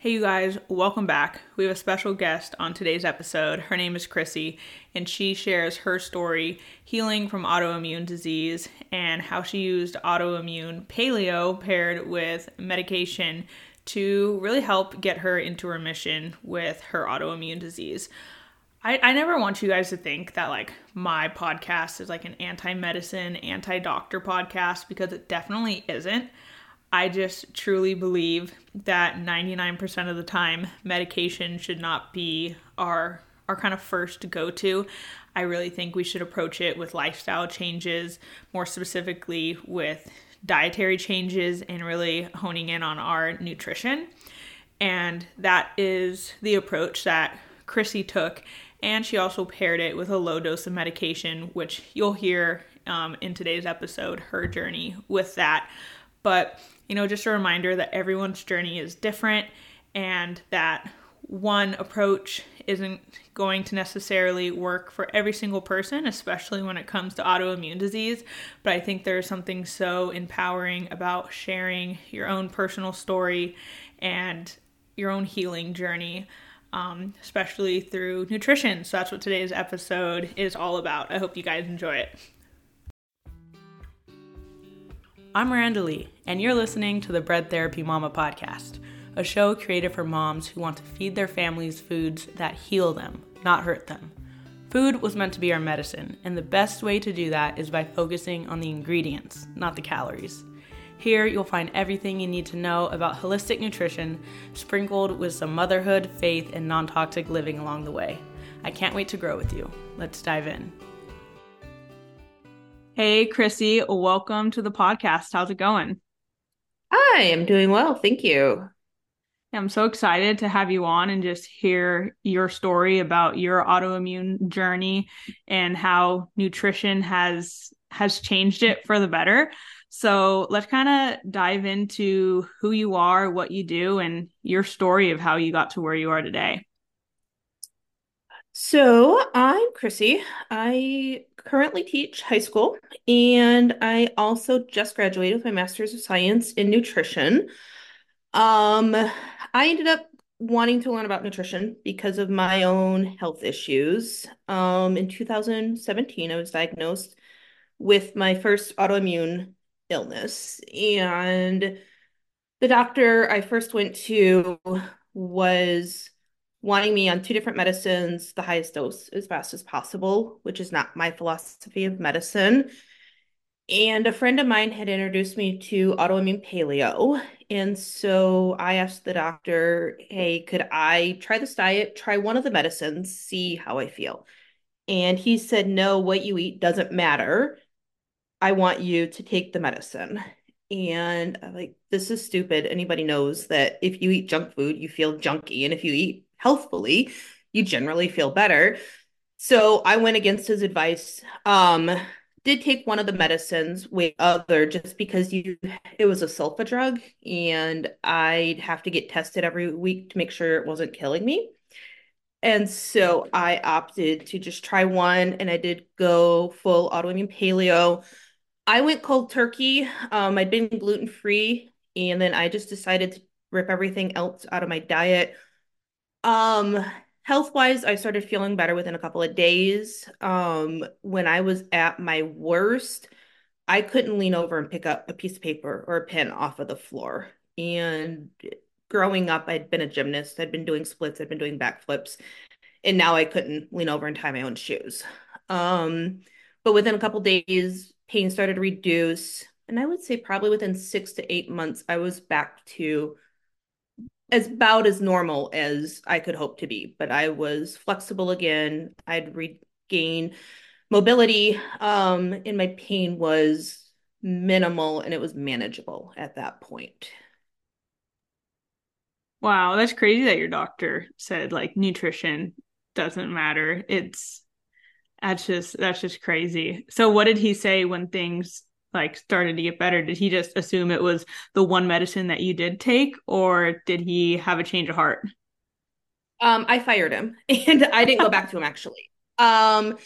Hey, you guys, welcome back. We have a special guest on today's episode. Her name is Chrissy, and she shares her story healing from autoimmune disease and how she used autoimmune paleo paired with medication to really help get her into remission with her autoimmune disease. I, I never want you guys to think that like my podcast is like an anti medicine, anti doctor podcast because it definitely isn't. I just truly believe that 99% of the time medication should not be our our kind of first go to. I really think we should approach it with lifestyle changes, more specifically with dietary changes and really honing in on our nutrition. And that is the approach that Chrissy took. And she also paired it with a low dose of medication, which you'll hear um, in today's episode, her journey with that. But you know, just a reminder that everyone's journey is different and that one approach isn't going to necessarily work for every single person, especially when it comes to autoimmune disease. But I think there's something so empowering about sharing your own personal story and your own healing journey, um, especially through nutrition. So that's what today's episode is all about. I hope you guys enjoy it. I'm Miranda Lee, and you're listening to the Bread Therapy Mama podcast, a show created for moms who want to feed their families foods that heal them, not hurt them. Food was meant to be our medicine, and the best way to do that is by focusing on the ingredients, not the calories. Here, you'll find everything you need to know about holistic nutrition, sprinkled with some motherhood, faith, and non toxic living along the way. I can't wait to grow with you. Let's dive in. Hey, Chrissy, welcome to the podcast. How's it going? I am doing well. Thank you. I'm so excited to have you on and just hear your story about your autoimmune journey and how nutrition has has changed it for the better. So, let's kind of dive into who you are, what you do and your story of how you got to where you are today. So, I'm Chrissy. I currently teach high school and I also just graduated with my master's of science in nutrition. Um, I ended up wanting to learn about nutrition because of my own health issues. Um, in 2017, I was diagnosed with my first autoimmune illness and the doctor I first went to was wanting me on two different medicines, the highest dose as fast as possible, which is not my philosophy of medicine. And a friend of mine had introduced me to autoimmune paleo. And so I asked the doctor, hey, could I try this diet, try one of the medicines, see how I feel? And he said, no, what you eat doesn't matter. I want you to take the medicine. And I'm like, this is stupid. Anybody knows that if you eat junk food, you feel junky. And if you eat healthfully, you generally feel better. So I went against his advice. Um, did take one of the medicines with other just because you it was a sulfa drug and I'd have to get tested every week to make sure it wasn't killing me. And so I opted to just try one and I did go full autoimmune paleo. I went cold turkey. Um, I'd been gluten free and then I just decided to rip everything else out of my diet um, health wise, I started feeling better within a couple of days. Um, when I was at my worst, I couldn't lean over and pick up a piece of paper or a pen off of the floor. And growing up, I'd been a gymnast, I'd been doing splits, I'd been doing backflips, and now I couldn't lean over and tie my own shoes. Um, but within a couple days, pain started to reduce. And I would say probably within six to eight months, I was back to as about as normal as I could hope to be, but I was flexible again. I'd regain mobility, um, and my pain was minimal and it was manageable at that point. Wow, that's crazy that your doctor said like nutrition doesn't matter. It's that's just that's just crazy. So what did he say when things like started to get better, did he just assume it was the one medicine that you did take, or did he have a change of heart? Um, I fired him and I didn't go back to him actually. Um,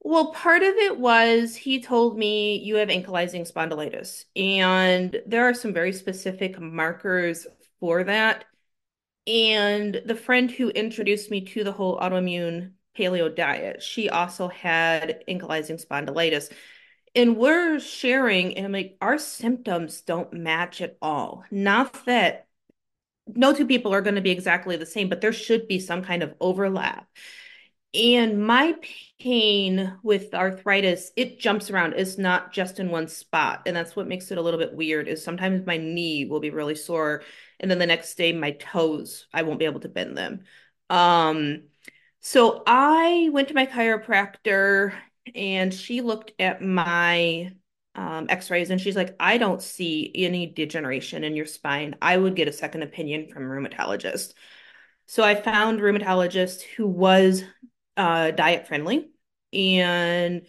well, part of it was he told me you have ankylosing spondylitis, and there are some very specific markers for that. And the friend who introduced me to the whole autoimmune paleo diet, she also had ankylosing spondylitis. And we're sharing, and I'm like, our symptoms don't match at all. Not that no two people are going to be exactly the same, but there should be some kind of overlap. And my pain with arthritis, it jumps around. It's not just in one spot. And that's what makes it a little bit weird is sometimes my knee will be really sore. And then the next day, my toes, I won't be able to bend them. Um, so I went to my chiropractor and she looked at my um, x-rays and she's like, I don't see any degeneration in your spine. I would get a second opinion from a rheumatologist. So I found a rheumatologist who was uh, diet friendly and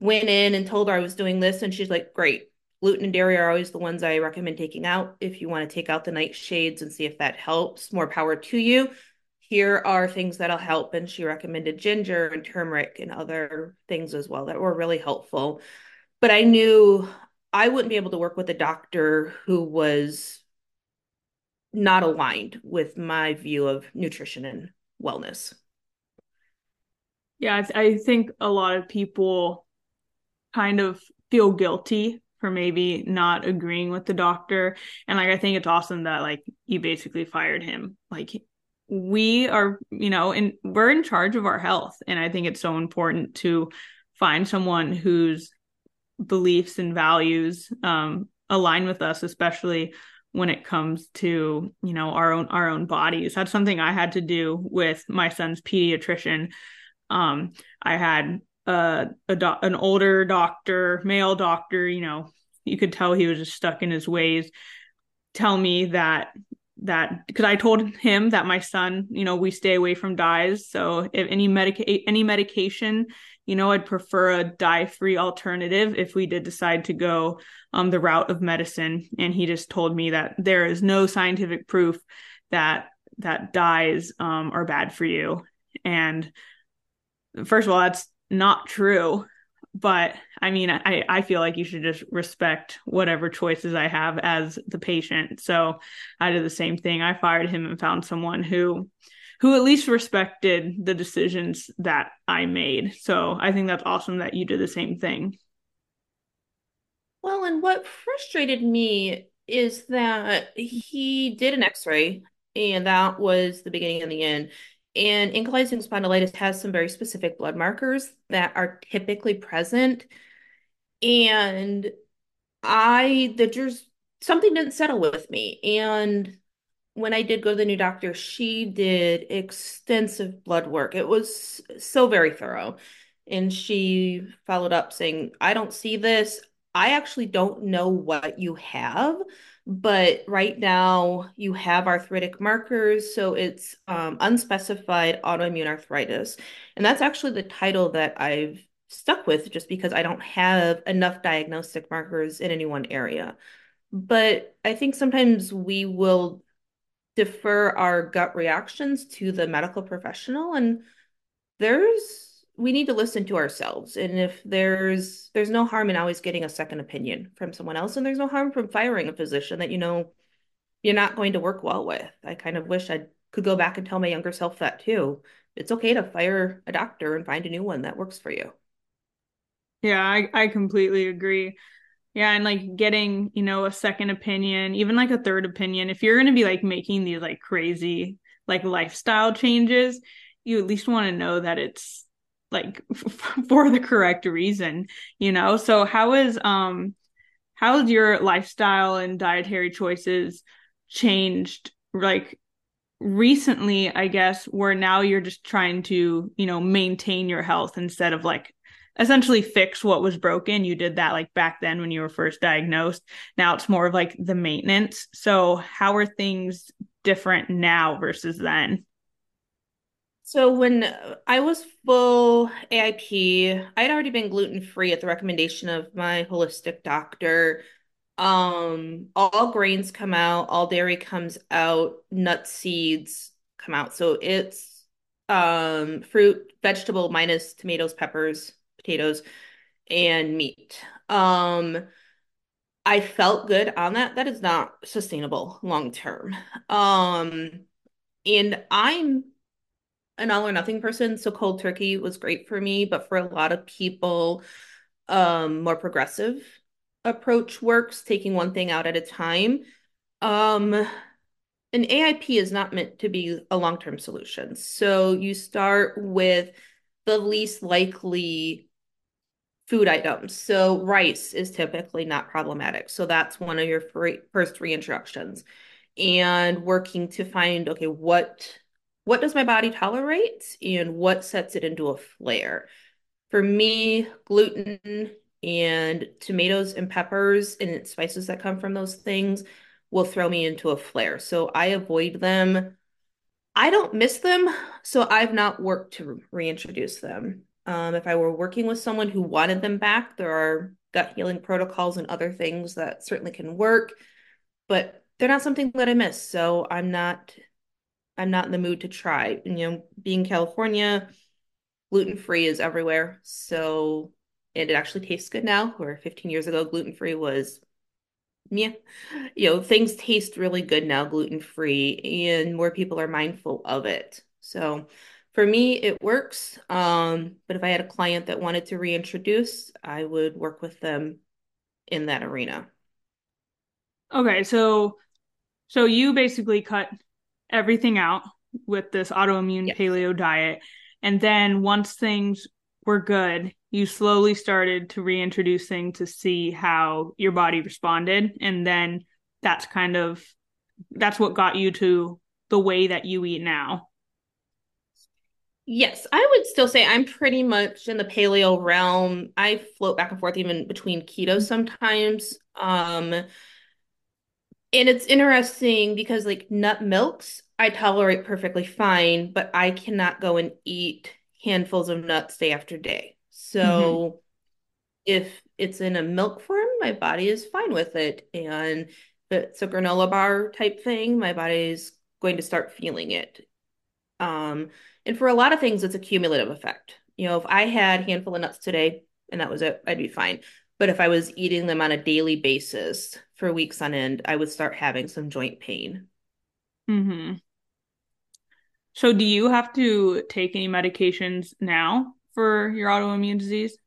went in and told her I was doing this. And she's like, great. Gluten and dairy are always the ones I recommend taking out. If you want to take out the nightshades and see if that helps, more power to you. Here are things that'll help. And she recommended ginger and turmeric and other things as well that were really helpful. But I knew I wouldn't be able to work with a doctor who was not aligned with my view of nutrition and wellness. Yeah, I think a lot of people kind of feel guilty for maybe not agreeing with the doctor. And like I think it's awesome that like you basically fired him. Like we are, you know, and we're in charge of our health. And I think it's so important to find someone whose beliefs and values um, align with us, especially when it comes to you know our own our own bodies. That's something I had to do with my son's pediatrician um, I had a, a an older doctor, male doctor, you know, you could tell he was just stuck in his ways, tell me that that because I told him that my son, you know, we stay away from dyes. So if any medica any medication, you know, I'd prefer a dye-free alternative if we did decide to go um the route of medicine. And he just told me that there is no scientific proof that that dyes um are bad for you. And first of all, that's not true. But I mean, I, I feel like you should just respect whatever choices I have as the patient. So I did the same thing. I fired him and found someone who who at least respected the decisions that I made. So I think that's awesome that you did the same thing. Well, and what frustrated me is that he did an x-ray and that was the beginning and the end. And ankylosing spondylitis has some very specific blood markers that are typically present. And I, the just something didn't settle with me. And when I did go to the new doctor, she did extensive blood work. It was so very thorough. And she followed up saying, I don't see this. I actually don't know what you have, but right now you have arthritic markers, so it's um, unspecified autoimmune arthritis. And that's actually the title that I've stuck with just because I don't have enough diagnostic markers in any one area. But I think sometimes we will defer our gut reactions to the medical professional, and there's we need to listen to ourselves. And if there's there's no harm in always getting a second opinion from someone else and there's no harm from firing a physician that you know you're not going to work well with. I kind of wish i could go back and tell my younger self that too. It's okay to fire a doctor and find a new one that works for you. Yeah i, I completely agree. Yeah and like getting you know a second opinion even like a third opinion if you're going to be like making these like crazy like lifestyle changes you at least want to know that it's like for the correct reason, you know? So how is um how's your lifestyle and dietary choices changed like recently, I guess, where now you're just trying to, you know, maintain your health instead of like essentially fix what was broken. You did that like back then when you were first diagnosed. Now it's more of like the maintenance. So how are things different now versus then? So when I was full AIP, I'd already been gluten free at the recommendation of my holistic doctor. Um, all grains come out, all dairy comes out, nuts, seeds come out. So it's um fruit, vegetable minus tomatoes, peppers, potatoes, and meat. Um, I felt good on that. That is not sustainable long term. Um, And I'm an all or nothing person, so cold turkey was great for me, but for a lot of people, um, more progressive approach works, taking one thing out at a time. Um, an AIP is not meant to be a long-term solution. So you start with the least likely food items. So rice is typically not problematic. So that's one of your free, first three introductions. And working to find, okay, what what does my body tolerate and what sets it into a flare? For me, gluten and tomatoes and peppers and spices that come from those things will throw me into a flare. So I avoid them. I don't miss them, so I've not worked to reintroduce them. Um, if I were working with someone who wanted them back, there are gut healing protocols and other things that certainly can work, but they're not something that I miss. So I'm not I'm not in the mood to try. And, you know, being California, gluten free is everywhere. So and it actually tastes good now, where 15 years ago gluten free was yeah. You know, things taste really good now, gluten free, and more people are mindful of it. So for me, it works. Um, but if I had a client that wanted to reintroduce, I would work with them in that arena. Okay, so so you basically cut everything out with this autoimmune Yes. paleo diet. And then once things were good, you slowly started to reintroduce things to see how your body responded. And then that's kind of that's what got you to the way that you eat now. Yes, I would still say I'm pretty much in the paleo realm. I float back and forth even between keto sometimes. Um, And it's interesting because like nut milks, I tolerate perfectly fine, but I cannot go and eat handfuls of nuts day after day. Mm-hmm. So if it's in a milk form, my body is fine with it. And if it's a granola bar type thing, my body is going to start feeling it. Um, and for a lot of things, it's a cumulative effect. You know, if I had a handful of nuts today and that was it, I'd be fine. But if I was eating them on a daily basis for weeks on end, I would start having some joint pain. Mm-hmm. So do you have to take any medications now for your autoimmune disease?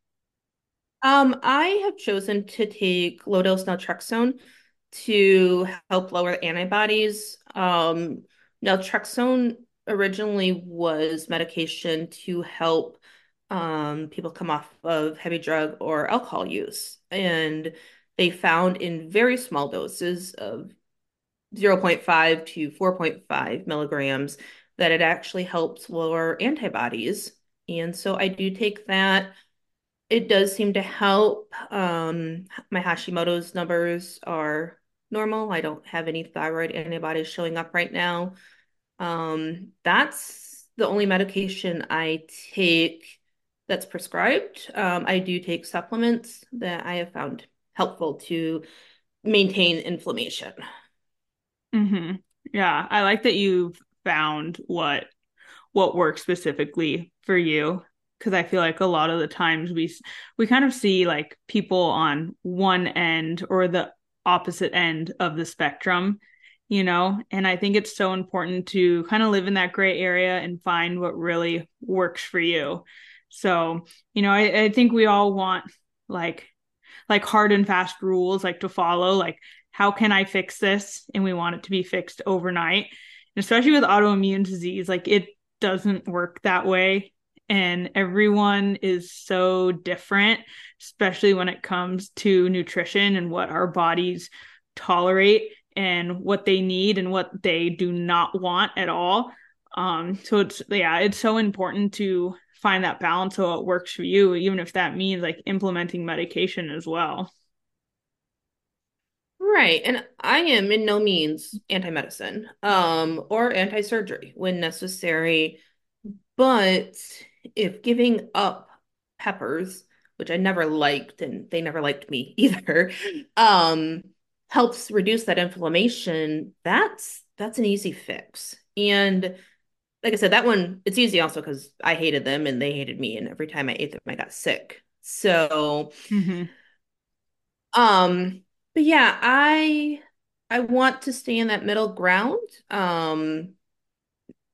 Um, I have chosen to take low dose naltrexone to help lower antibodies. Um, naltrexone originally was medication to help um, people come off of heavy drug or alcohol use. And they found in very small doses of 0.5 to 4.5 milligrams that it actually helps lower antibodies. And so I do take that. It does seem to help. Um, my Hashimoto's numbers are normal. I don't have any thyroid antibodies showing up right now. Um, that's the only medication I take that's prescribed. Um, I do take supplements that I have found helpful to maintain inflammation. Mm-hmm. Yeah, I like that you've found what what works specifically for you because I feel like a lot of the times we we kind of see like people on one end or the opposite end of the spectrum, you know, and I think it's so important to kind of live in that gray area and find what really works for you. So, you know, I, I think we all want like like hard and fast rules like to follow like how can i fix this? And we want it to be fixed overnight. And especially with autoimmune disease like it doesn't work that way. And everyone is so different especially when it comes to nutrition and what our bodies tolerate and what they need and what they do not want at all. Um so it's yeah it's so important to find that balance so it works for you, even if that means like implementing medication as well. Right. And I am in no means anti-medicine, um, or anti-surgery when necessary. But if giving up peppers, which I never liked and they never liked me either, um, helps reduce that inflammation, that's that's an easy fix. And like I said, that one it's easy also because I hated them and they hated me, and every time I ate them, I got sick. So, Mm-hmm. um, but yeah, I I want to stay in that middle ground. Um,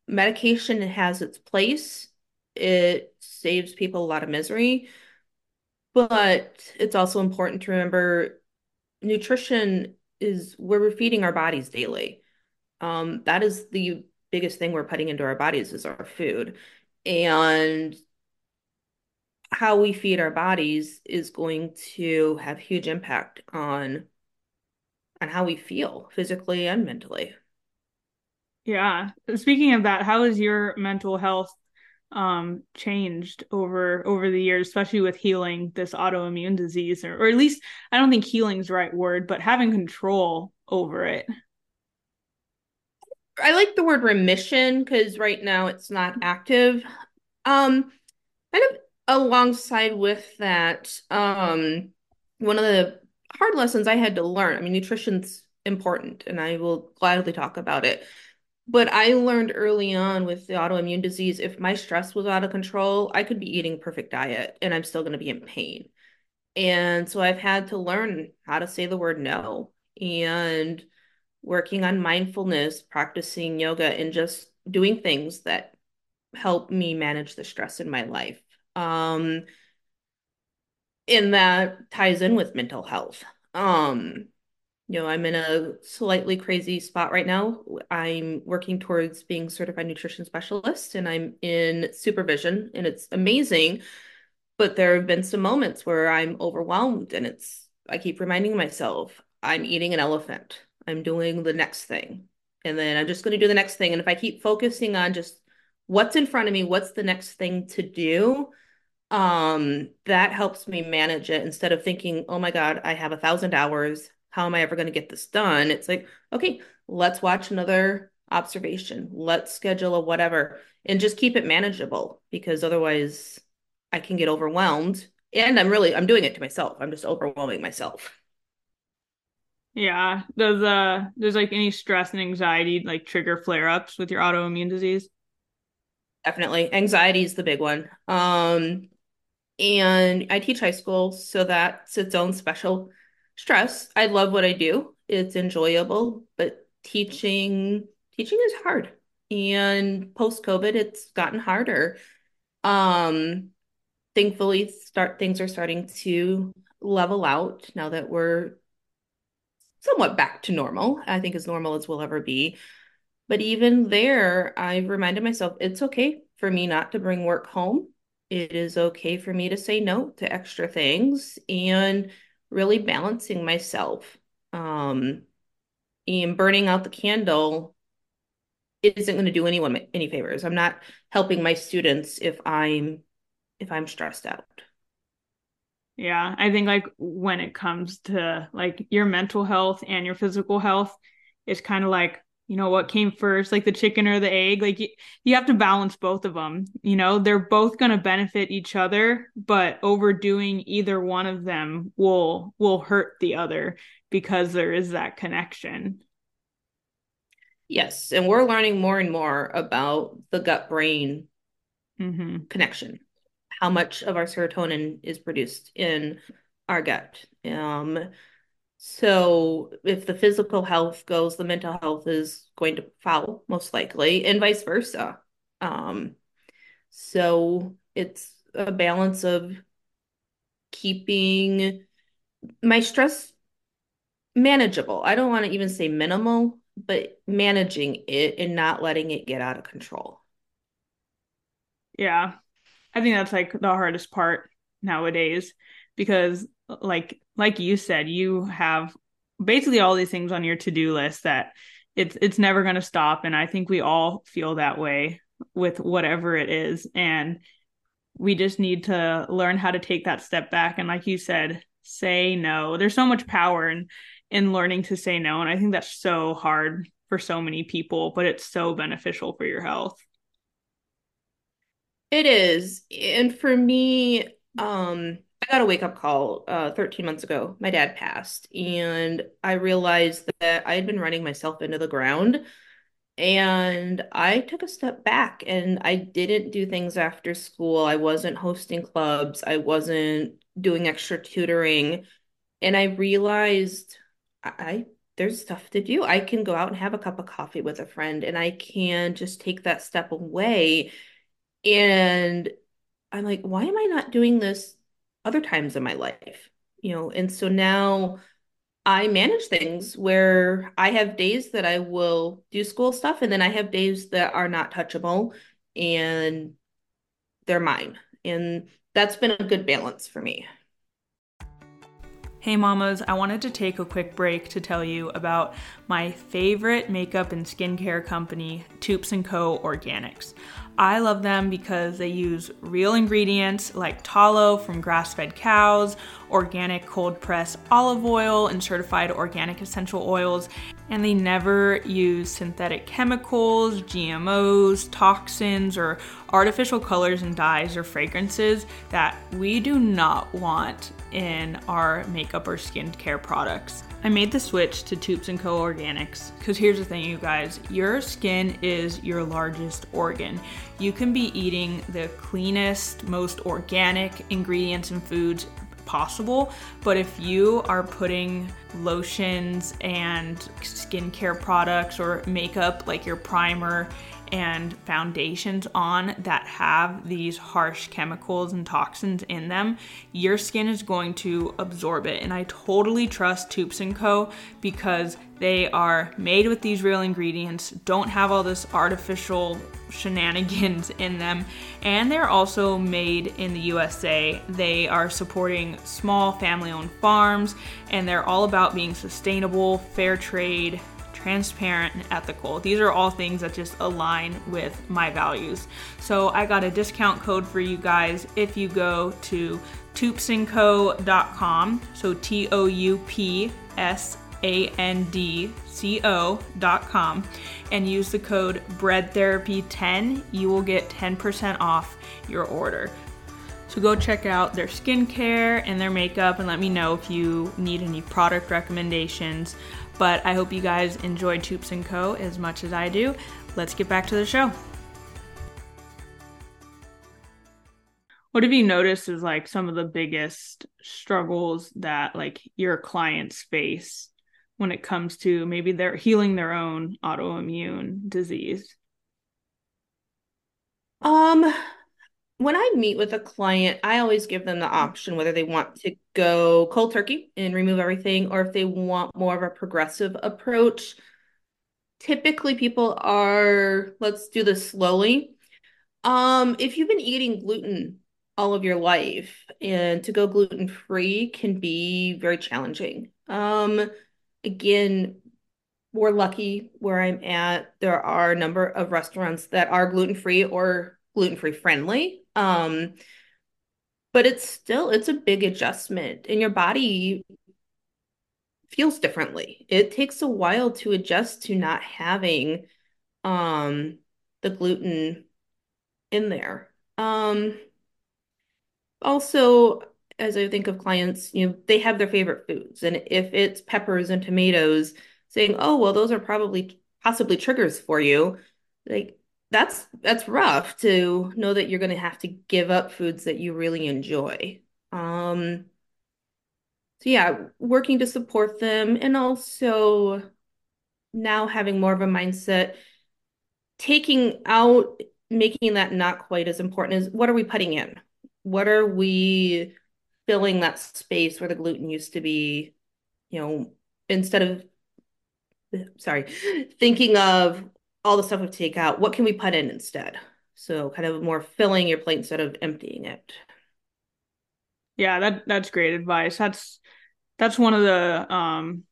medication has its place. It saves people a lot of misery, but it's also important to remember nutrition is where we're feeding our bodies daily. Um, that is the biggest thing we're putting into our bodies is our food. And how we feed our bodies is going to have huge impact on on how we feel physically and mentally. Yeah. Speaking of that, how has your mental health um changed over over the years, especially with healing this autoimmune disease or, or at least I don't think healing is the right word, but having control over it. I like the word remission because right now it's not active. Um, kind of alongside with that, um, one of the hard lessons I had to learn, I mean, nutrition's important and I will gladly talk about it. But I learned early on with the autoimmune disease, if my stress was out of control, I could be eating a perfect diet and I'm still going to be in pain. And so I've had to learn how to say the word no and working on mindfulness, practicing yoga, and just doing things that help me manage the stress in my life. Um, and that ties in with mental health. Um, you know, I'm in a slightly crazy spot right now. I'm working towards being certified nutrition specialist and I'm in supervision and it's amazing. But there have been some moments where I'm overwhelmed and it's, I keep reminding myself, I'm eating an elephant. I'm doing the next thing. And then I'm just going to do the next thing. And if I keep focusing on just what's in front of me, what's the next thing to do, um, that helps me manage it instead of thinking, oh my God, I have a thousand hours. How am I ever going to get this done? It's like, okay, let's watch another observation. Let's schedule a whatever and just keep it manageable because otherwise I can get overwhelmed. And I'm really, I'm doing it to myself. I'm just overwhelming myself. Yeah. Does uh does like any stress and anxiety like trigger flare-ups with your autoimmune disease? Definitely. Anxiety is the big one. Um, and I teach high school, so that's its own special stress. I love what I do. It's enjoyable, but teaching teaching is hard. And post-COVID, it's gotten harder. Um, thankfully, start things are starting to level out now that we're somewhat back to normal. I think as normal as we'll ever be. But even there, I've reminded myself it's okay for me not to bring work home. It is okay for me to say no to extra things and really balancing myself. Um, and burning out the candle isn't going to do anyone any favors. I'm not helping my students if I'm if I'm stressed out. Yeah, I think like when it comes to like your mental health and your physical health, it's kind of like, you know, what came first, like the chicken or the egg? Like you, you have to balance both of them. You know, they're both going to benefit each other, but overdoing either one of them will will hurt the other because there is that connection. Yes, and we're learning more and more about the gut brain mm-hmm. connection how much of our serotonin is produced in our gut. Um, so if the physical health goes, the mental health is going to follow most likely, and vice versa. Um, so it's a balance of keeping my stress manageable. I don't want to even say minimal, but managing it and not letting it get out of control. Yeah. I think that's like the hardest part nowadays because like like you said, you have basically all these things on your to-do list that it's it's never going to stop and I think we all feel that way with whatever it is and we just need to learn how to take that step back and like you said, say no. There's so much power in in learning to say no and I think that's so hard for so many people, but it's so beneficial for your health. It is. And for me, um, I got a wake up call uh 13 months ago. My dad passed, and I realized that I had been running myself into the ground. And I took a step back and I didn't do things after school. I wasn't hosting clubs. I wasn't doing extra tutoring. And I realized I there's stuff to do. I can go out and have a cup of coffee with a friend and I can just take that step away. And I'm like, why am I not doing this other times in my life? You know, and so now I manage things where I have days that I will do school stuff and then I have days that are not touchable and they're mine. And that's been a good balance for me. Hey mamas, I wanted to take a quick break to tell you about my favorite makeup and skincare company, Toups & Co. Organics. I love them because they use real ingredients like tallow from grass fed cows, organic cold pressed olive oil, and certified organic essential oils. And they never use synthetic chemicals, GMOs, toxins, or artificial colors and dyes or fragrances that we do not want in our makeup or skincare products. I made the switch to Toups & Co. Organics because here's the thing, you guys. Your skin is your largest organ. You can be eating the cleanest, most organic ingredients and foods possible, but if you are putting lotions and skincare products or makeup like your primer and foundations on that have these harsh chemicals and toxins in them, your skin is going to absorb it. And I totally trust Toups & Co. because they are made with these real ingredients, don't have all this artificial shenanigans in them, and they're also made in the USA. They are supporting small family owned farms, and they're all about being sustainable, fair trade, transparent, and ethical. These are all things that just align with my values. So I got a discount code for you guys if you go to toupsandco.com. So T O U P S A N D C O.com and use the code BreadTherapy10. You will get 10% off your order. So go check out their skincare and their makeup and let me know if you need any product recommendations. But I hope you guys enjoyed Toups & Co. as much as I do. Let's get back to the show. What have you noticed is like some of the biggest struggles that like your clients face when it comes to maybe they're healing their own autoimmune disease? Um, when I meet with a client, I always give them the option whether they want to go cold turkey and remove everything or if they want more of a progressive approach. Typically, people are, let's do this slowly. Um, if you've been eating gluten all of your life and to go gluten free can be very challenging. Um, again, we're lucky where I'm at. There are a number of restaurants that are gluten free or gluten free friendly. Um, but it's still it's a big adjustment and your body feels differently. It takes a while to adjust to not having um the gluten in there. Um also as I think of clients, you know, they have their favorite foods and if it's peppers and tomatoes saying, "Oh, well those are probably possibly triggers for you." Like that's that's rough to know that you're going to have to give up foods that you really enjoy. Um, so yeah, working to support them and also now having more of a mindset, taking out, making that not quite as important as what are we putting in? What are we filling that space where the gluten used to be, you know, instead of sorry, thinking of all the stuff we take out, what can we put in instead? So kind of more filling your plate instead of emptying it. Yeah, that that's great advice. That's that's one of the um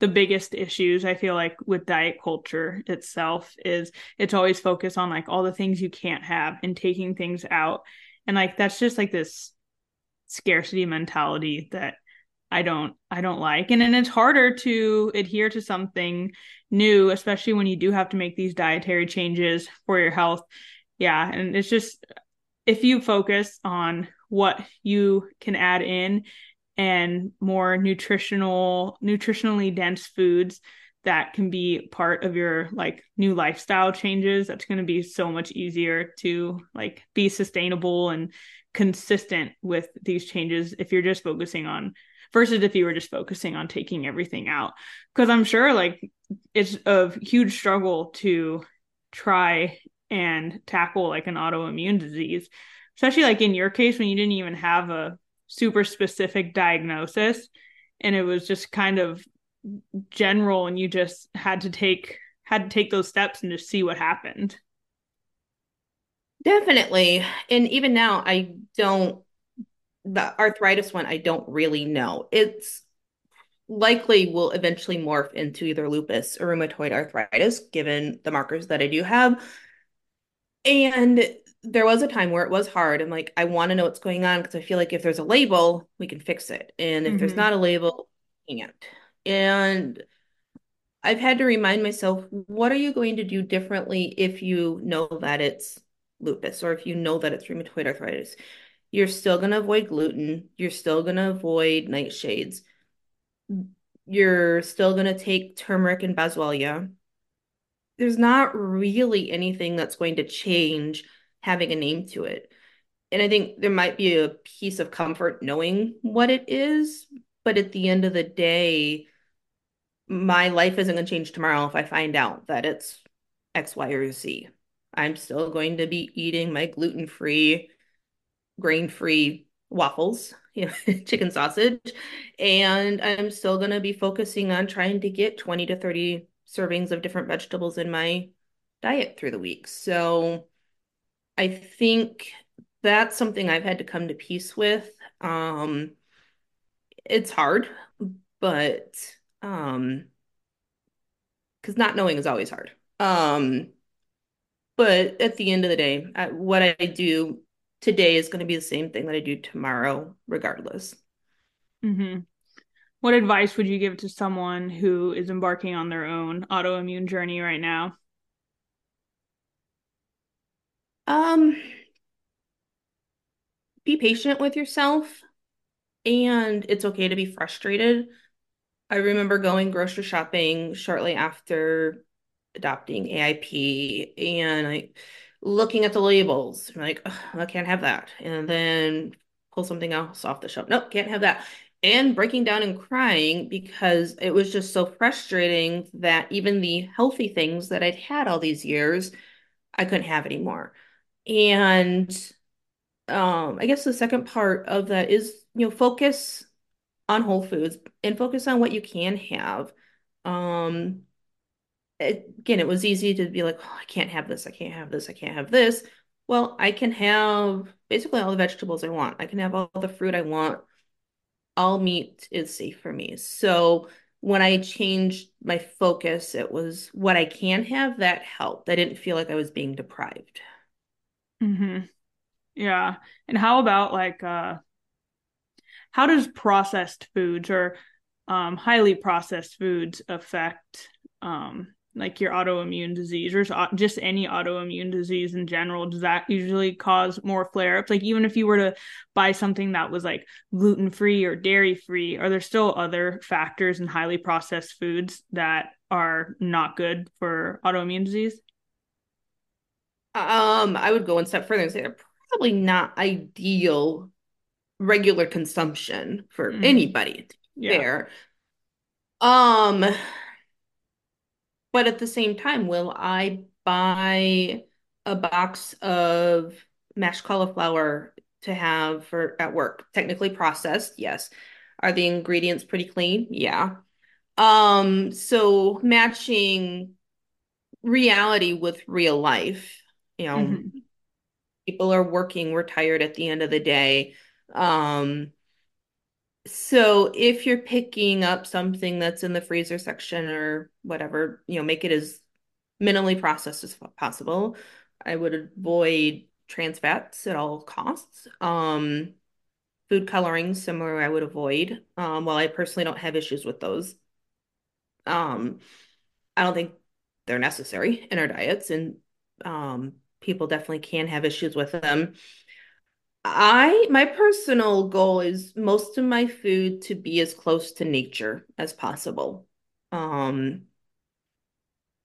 the biggest issues I feel like with diet culture itself is it's always focused on like all the things you can't have and taking things out. And like that's just like this scarcity mentality that I don't I don't like. And then it's harder to adhere to something new, especially when you do have to make these dietary changes for your health. Yeah, and it's just if you focus on what you can add in and more nutritional nutritionally dense foods that can be part of your like new lifestyle changes that's going to be so much easier to like be sustainable and consistent with these changes if you're just focusing on versus if you were just focusing on taking everything out. Because I'm sure like it's a huge struggle to try and tackle like an autoimmune disease, especially like in your case when you didn't even have a super specific diagnosis and it was just kind of general and you just had to take had to take those steps and just see what happened. Definitely. And even now, I don't, the arthritis one, I don't really know. It's likely will eventually morph into either lupus or rheumatoid arthritis, given the markers that I do have. And there was a time where it was hard. I'm like, I want to know what's going on because I feel like if there's a label, we can fix it. And if mm-hmm. there's not a label, we can't. And I've had to remind myself, what are you going to do differently if you know that it's lupus or if you know that it's rheumatoid arthritis? You're still going to avoid gluten. You're still going to avoid nightshades. You're still going to take turmeric and boswellia. There's not really anything that's going to change having a name to it. And I think there might be a piece of comfort knowing what it is, but at the end of the day, my life isn't going to change tomorrow if I find out that it's X, Y, or Z. I'm still going to be eating my gluten free, grain free waffles, you know, chicken sausage, and I'm still going to be focusing on trying to get 20 to 30 servings of different vegetables in my diet through the week. So I think that's something I've had to come to peace with. Um, it's hard, but um because not knowing is always hard um but at the end of the day what i do today is going to be the same thing that i do tomorrow regardless. Mm-hmm. what advice would you give to someone who is embarking on their own autoimmune journey right now? Um be patient with yourself and it's okay to be frustrated. I remember going grocery shopping shortly after adopting AIP and like looking at the labels. Like, I can't have that. And then pull something else off the shelf. Nope, can't have that. And breaking down and crying because it was just so frustrating that even the healthy things that I'd had all these years, I couldn't have anymore. And um, I guess the second part of that is, you know, focus on whole foods and focus on what you can have. Um, again, it was easy to be like, oh, I can't have this, I can't have this, I can't have this. Well, I can have basically all the vegetables I want. I can have all the fruit I want. All meat is safe for me. So when I changed my focus, it was what I can have that helped. I didn't feel like I was being deprived. Mm-hmm. Yeah. And how about like uh how does processed foods or um, highly processed foods affect um, like your autoimmune disease or just any autoimmune disease in general does that usually cause more flare-ups like even if you were to buy something that was like gluten-free or dairy-free are there still other factors in highly processed foods that are not good for autoimmune disease um i would go one step further and say they're probably not ideal regular consumption for mm. anybody yeah. there. Um, but at the same time, will I buy a box of mashed cauliflower to have for at work? Technically processed, yes. Are the ingredients pretty clean? Yeah. Um, so matching reality with real life, you know, mm-hmm. people are working, we're tired at the end of the day. Um, so if you're picking up something that's in the freezer section or whatever, you know, make it as minimally processed as possible. I would avoid trans fats at all costs. Um, food coloring, similar, I would avoid. Um, while I personally don't have issues with those, um, I don't think they're necessary in our diets, and um, people definitely can have issues with them. I my personal goal is most of my food to be as close to nature as possible. Um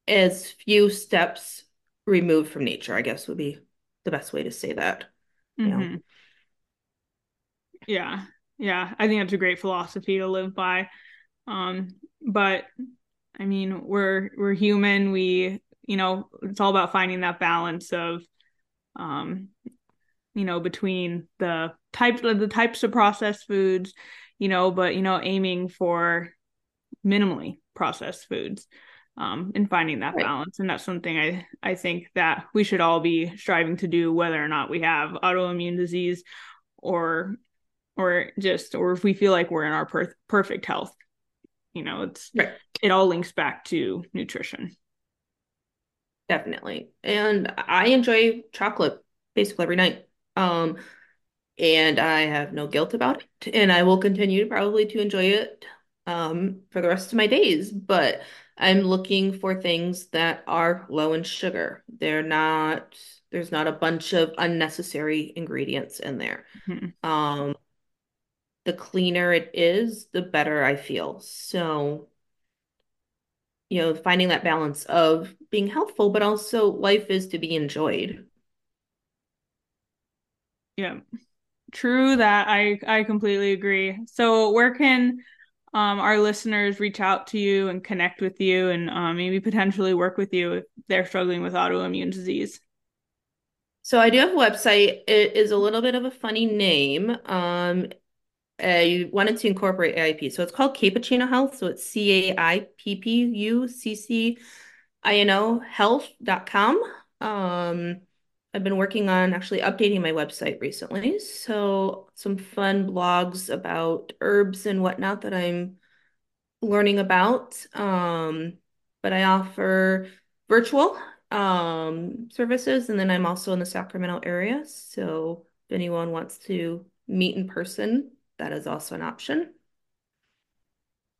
as few steps removed from nature, I guess would be the best way to say that. Mm-hmm. Know? Yeah. Yeah, I think that's a great philosophy to live by. Um, but I mean, we're we're human. We, you know, it's all about finding that balance of um, you know, between the types of the types of processed foods, you know, but you know, aiming for minimally processed foods um, and finding that right. balance. And that's something I I think that we should all be striving to do, whether or not we have autoimmune disease or or just or if we feel like we're in our per- perfect health. You know, it's right. it all links back to nutrition. Definitely. And I enjoy chocolate basically every night. Um, and I have no guilt about it, and I will continue probably to enjoy it um, for the rest of my days. But I'm looking for things that are low in sugar. They're not. There's not a bunch of unnecessary ingredients in there. Mm-hmm. Um, the cleaner it is, the better I feel. So, you know, finding that balance of being healthful, but also life is to be enjoyed. Yeah. True that. I I completely agree. So where can um, our listeners reach out to you and connect with you and um, maybe potentially work with you if they're struggling with autoimmune disease? So I do have a website. It is a little bit of a funny name. Um, I wanted to incorporate AIP. So it's called Caippuccino Health. So it's C A I P P U C C I N O health.com. Um, I've been working on actually updating my website recently. So some fun blogs about herbs and whatnot that I'm learning about. Um, but I offer virtual um, services, and then I'm also in the Sacramento area. So if anyone wants to meet in person, that is also an option.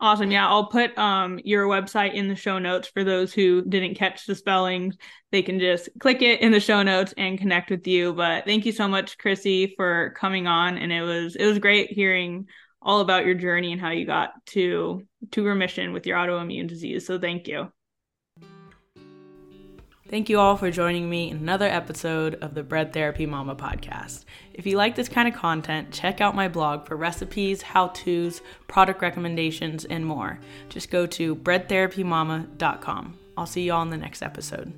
Awesome. Yeah, I'll put um your website in the show notes for those who didn't catch the spelling. They can just click it in the show notes and connect with you. But thank you so much, Chrissy, for coming on. And it was it was great hearing all about your journey and how you got to to remission with your autoimmune disease. So thank you. Thank you all for joining me in another episode of the Bread Therapy Mama podcast. If you like this kind of content, check out my blog for recipes, how to's, product recommendations, and more. Just go to breadtherapymama.com. I'll see you all in the next episode.